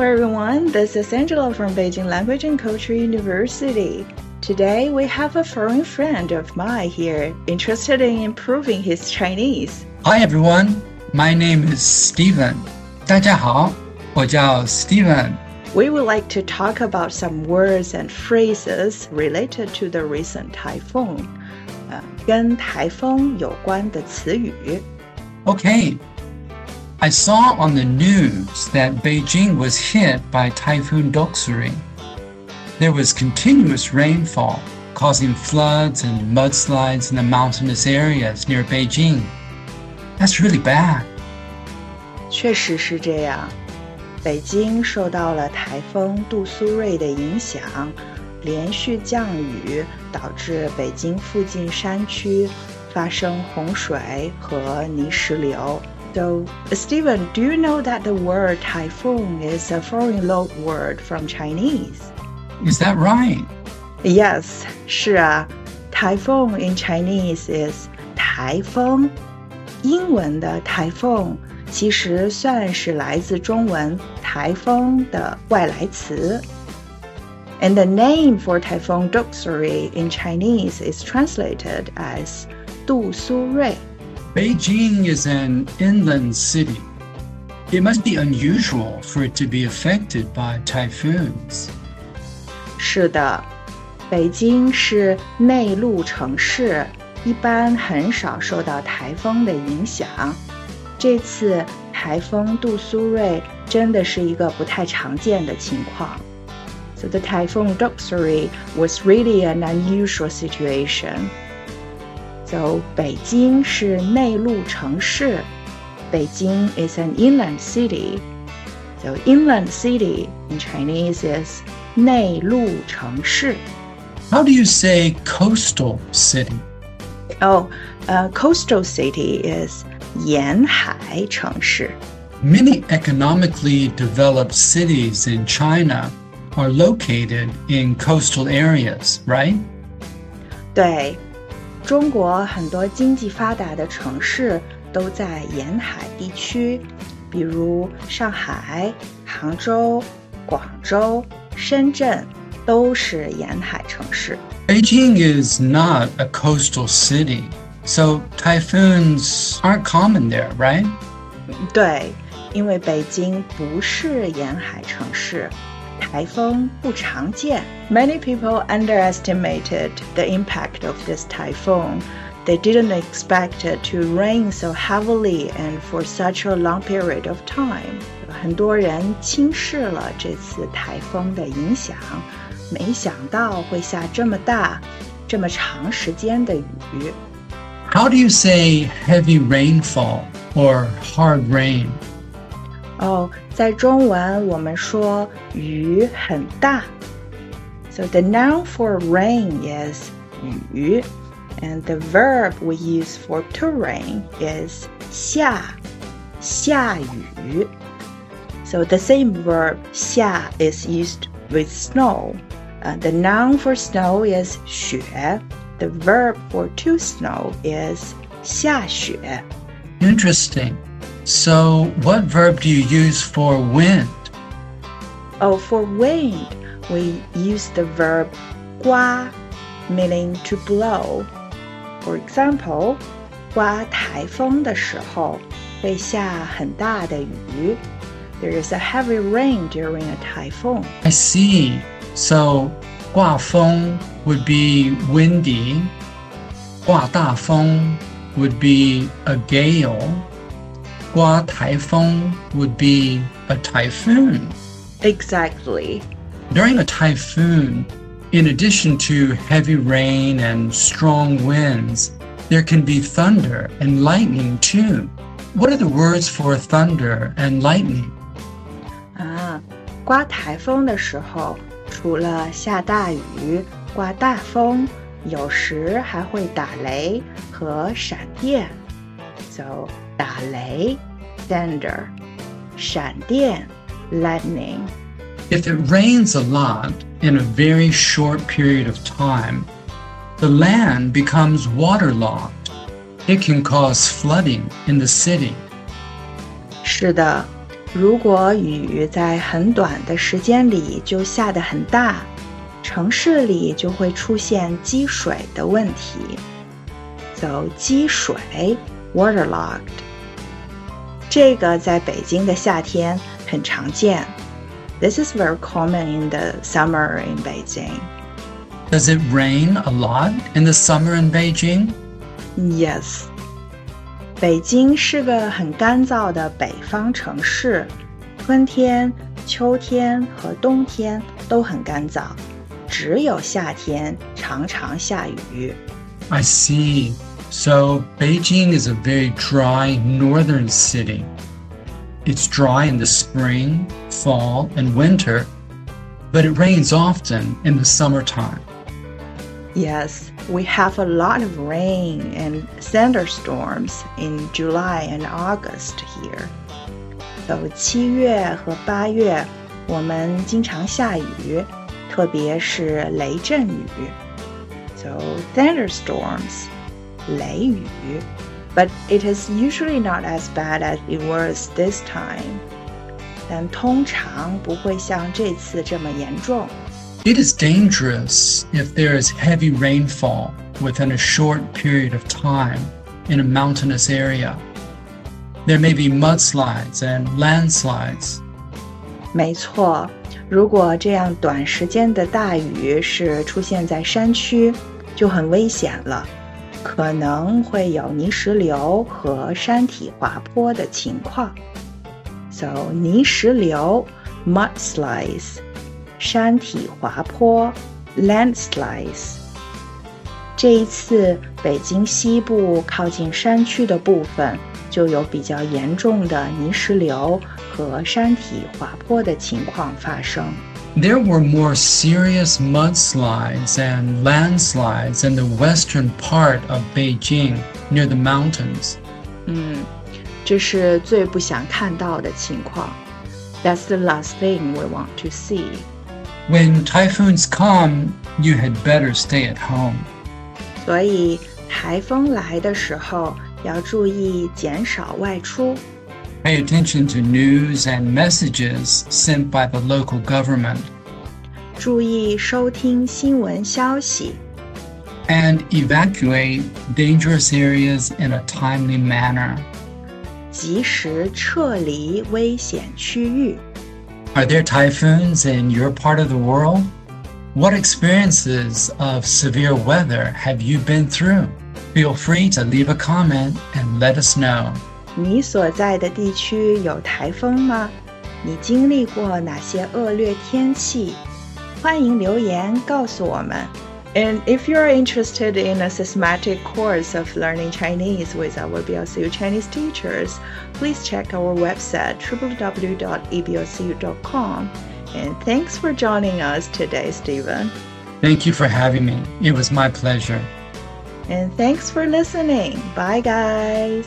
everyone. This is Angela from Beijing Language and Culture University. Today we have a foreign friend of mine here interested in improving his Chinese. Hi everyone, my name is Steven. 大家好，我叫 Steven。 We would like to talk about some words and phrases related to the recent typhoon. 呃，跟台风有关的词语。 Okay. I saw on the news that Beijing was hit by Typhoon Doksuri. There was continuous rainfall, causing floods and mudslides in the mountainous areas near Beijing. That's really bad. 确实是这样，北京受到了台风杜苏芮的影响，连续降雨导致北京附近山区发生洪水和泥石流。 So, Stephen, do you know that the word typhoon is a foreign loan word from Chinese? Is that right? Yes, 是啊，typhoon in Chinese is 台风。英文的台风其实算是来自中文台风的外来词。And the name for Typhoon Doksuri in Chinese is translated as 杜苏芮。 Beijing is an inland city. It must be unusual for it to be affected by typhoons. 是的，北京是内陆城市，一般很少受到台风的影响。这次台风杜苏芮真的是一个不太常见的情况。So the typhoon Doksuri was really an unusual situation. So 北京是内陆城市，北京 is an inland city. So inland city in Chinese is 内陆城市。 How do you say coastal city? Oh, uh, coastal city is 沿海城市。 Many economically developed cities in China are located in coastal areas, right? 对， 中国很多经济发达的城市都在沿海地区，比如上海、杭州、广州、深圳都是沿海城市。 Beijing is not a coastal city, so typhoons aren't common there, right? 对，因为北京不是沿海城市， 台风不常见。Many people underestimated the impact of this typhoon. They didn't expect it to rain so heavily and for such a long period of time. 很多人轻视了这次台风的影响，没想到会下这么大、这么长时间的雨。 How do you say heavy rainfall or hard rain? 哦，在中文我们说雨很大。So the noun for rain is 雨，and the verb we use for to rain is 下，下雨。So the same verb 下 is used with snow. Uh, the noun for snow is 雪。The verb for to snow is 下雪。 Interesting. So, what verb do you use for wind? Oh, for wind, we use the verb 刮, meaning to blow. For example, 刮台风的时候会下很大的雨。There is a heavy rain during a typhoon. I see. So, 刮风 would be windy. 刮大风 would be a gale. 刮台风 would be a typhoon. Exactly. During a typhoon, in addition to heavy rain and strong winds, there can be thunder and lightning too. What are the words for thunder and lightning? 啊，刮台风的时候，除了下大雨、刮大风，有时还会打雷和闪电。So 打雷 thunder，闪电 lightning。 If it rains a lot in a very short period of time, the land becomes waterlogged. It can cause flooding in the city. 是的， 如果雨在很短的时间里就下得很大，城市里就会出现积水的问题。So 积水 waterlogged， 这个在北京的夏天很常见。This is very common in the summer in Beijing. Does it rain a lot in the summer in Beijing? Yes. 北京是个很干燥的北方城市，春天、秋天和冬天都很干燥，只有夏天常常下雨。I see. So Beijing is a very dry northern city. It's dry in the spring, fall, and winter, but it rains often in the summertime. Yes, we have a lot of rain and thunderstorms in July and August here. So 七月和八月我们经常下雨，特别是雷阵雨。So thunderstorms 雷雨，but it is usually not as bad as it was this time. 但通常不会像这次这么严重。It is dangerous if there is heavy rainfall within a short period of time in a mountainous area. There may be mudslides and landslides. 没错，如果这样短时间的大雨是出现在山区，就很危险了。 可能会有泥石流和山体滑坡的情况。So 泥石流 mudslides，山体滑坡 landslides。这一次，北京西部靠近山区的部分就有比较严重的泥石流和山体滑坡的情况发生。There were more serious mudslides and landslides in the western part of Beijing near the mountains. 嗯，这是最不想看到的情况。That's the last thing we want to see. When typhoons come, you had better stay at home. 所以台风来的时候要注意减少外出。 Pay attention to news and messages sent by the local government. 注意收听新闻消息。 And evacuate dangerous areas in a timely manner. 及时撤离危险区域。 Are there typhoons in your part of the world? What experiences of severe weather have you been through? Feel free to leave a comment and let us know. 你所在的地区有台风吗？你经历过哪些恶劣天气？欢迎留言告诉我们。And if you're interested in a systematic course of learning Chinese with our BLCU Chinese teachers, please check our website www.eblcu.com. And thanks for joining us today, Stephen. Thank you for having me. It was my pleasure. And thanks for listening. Bye, guys.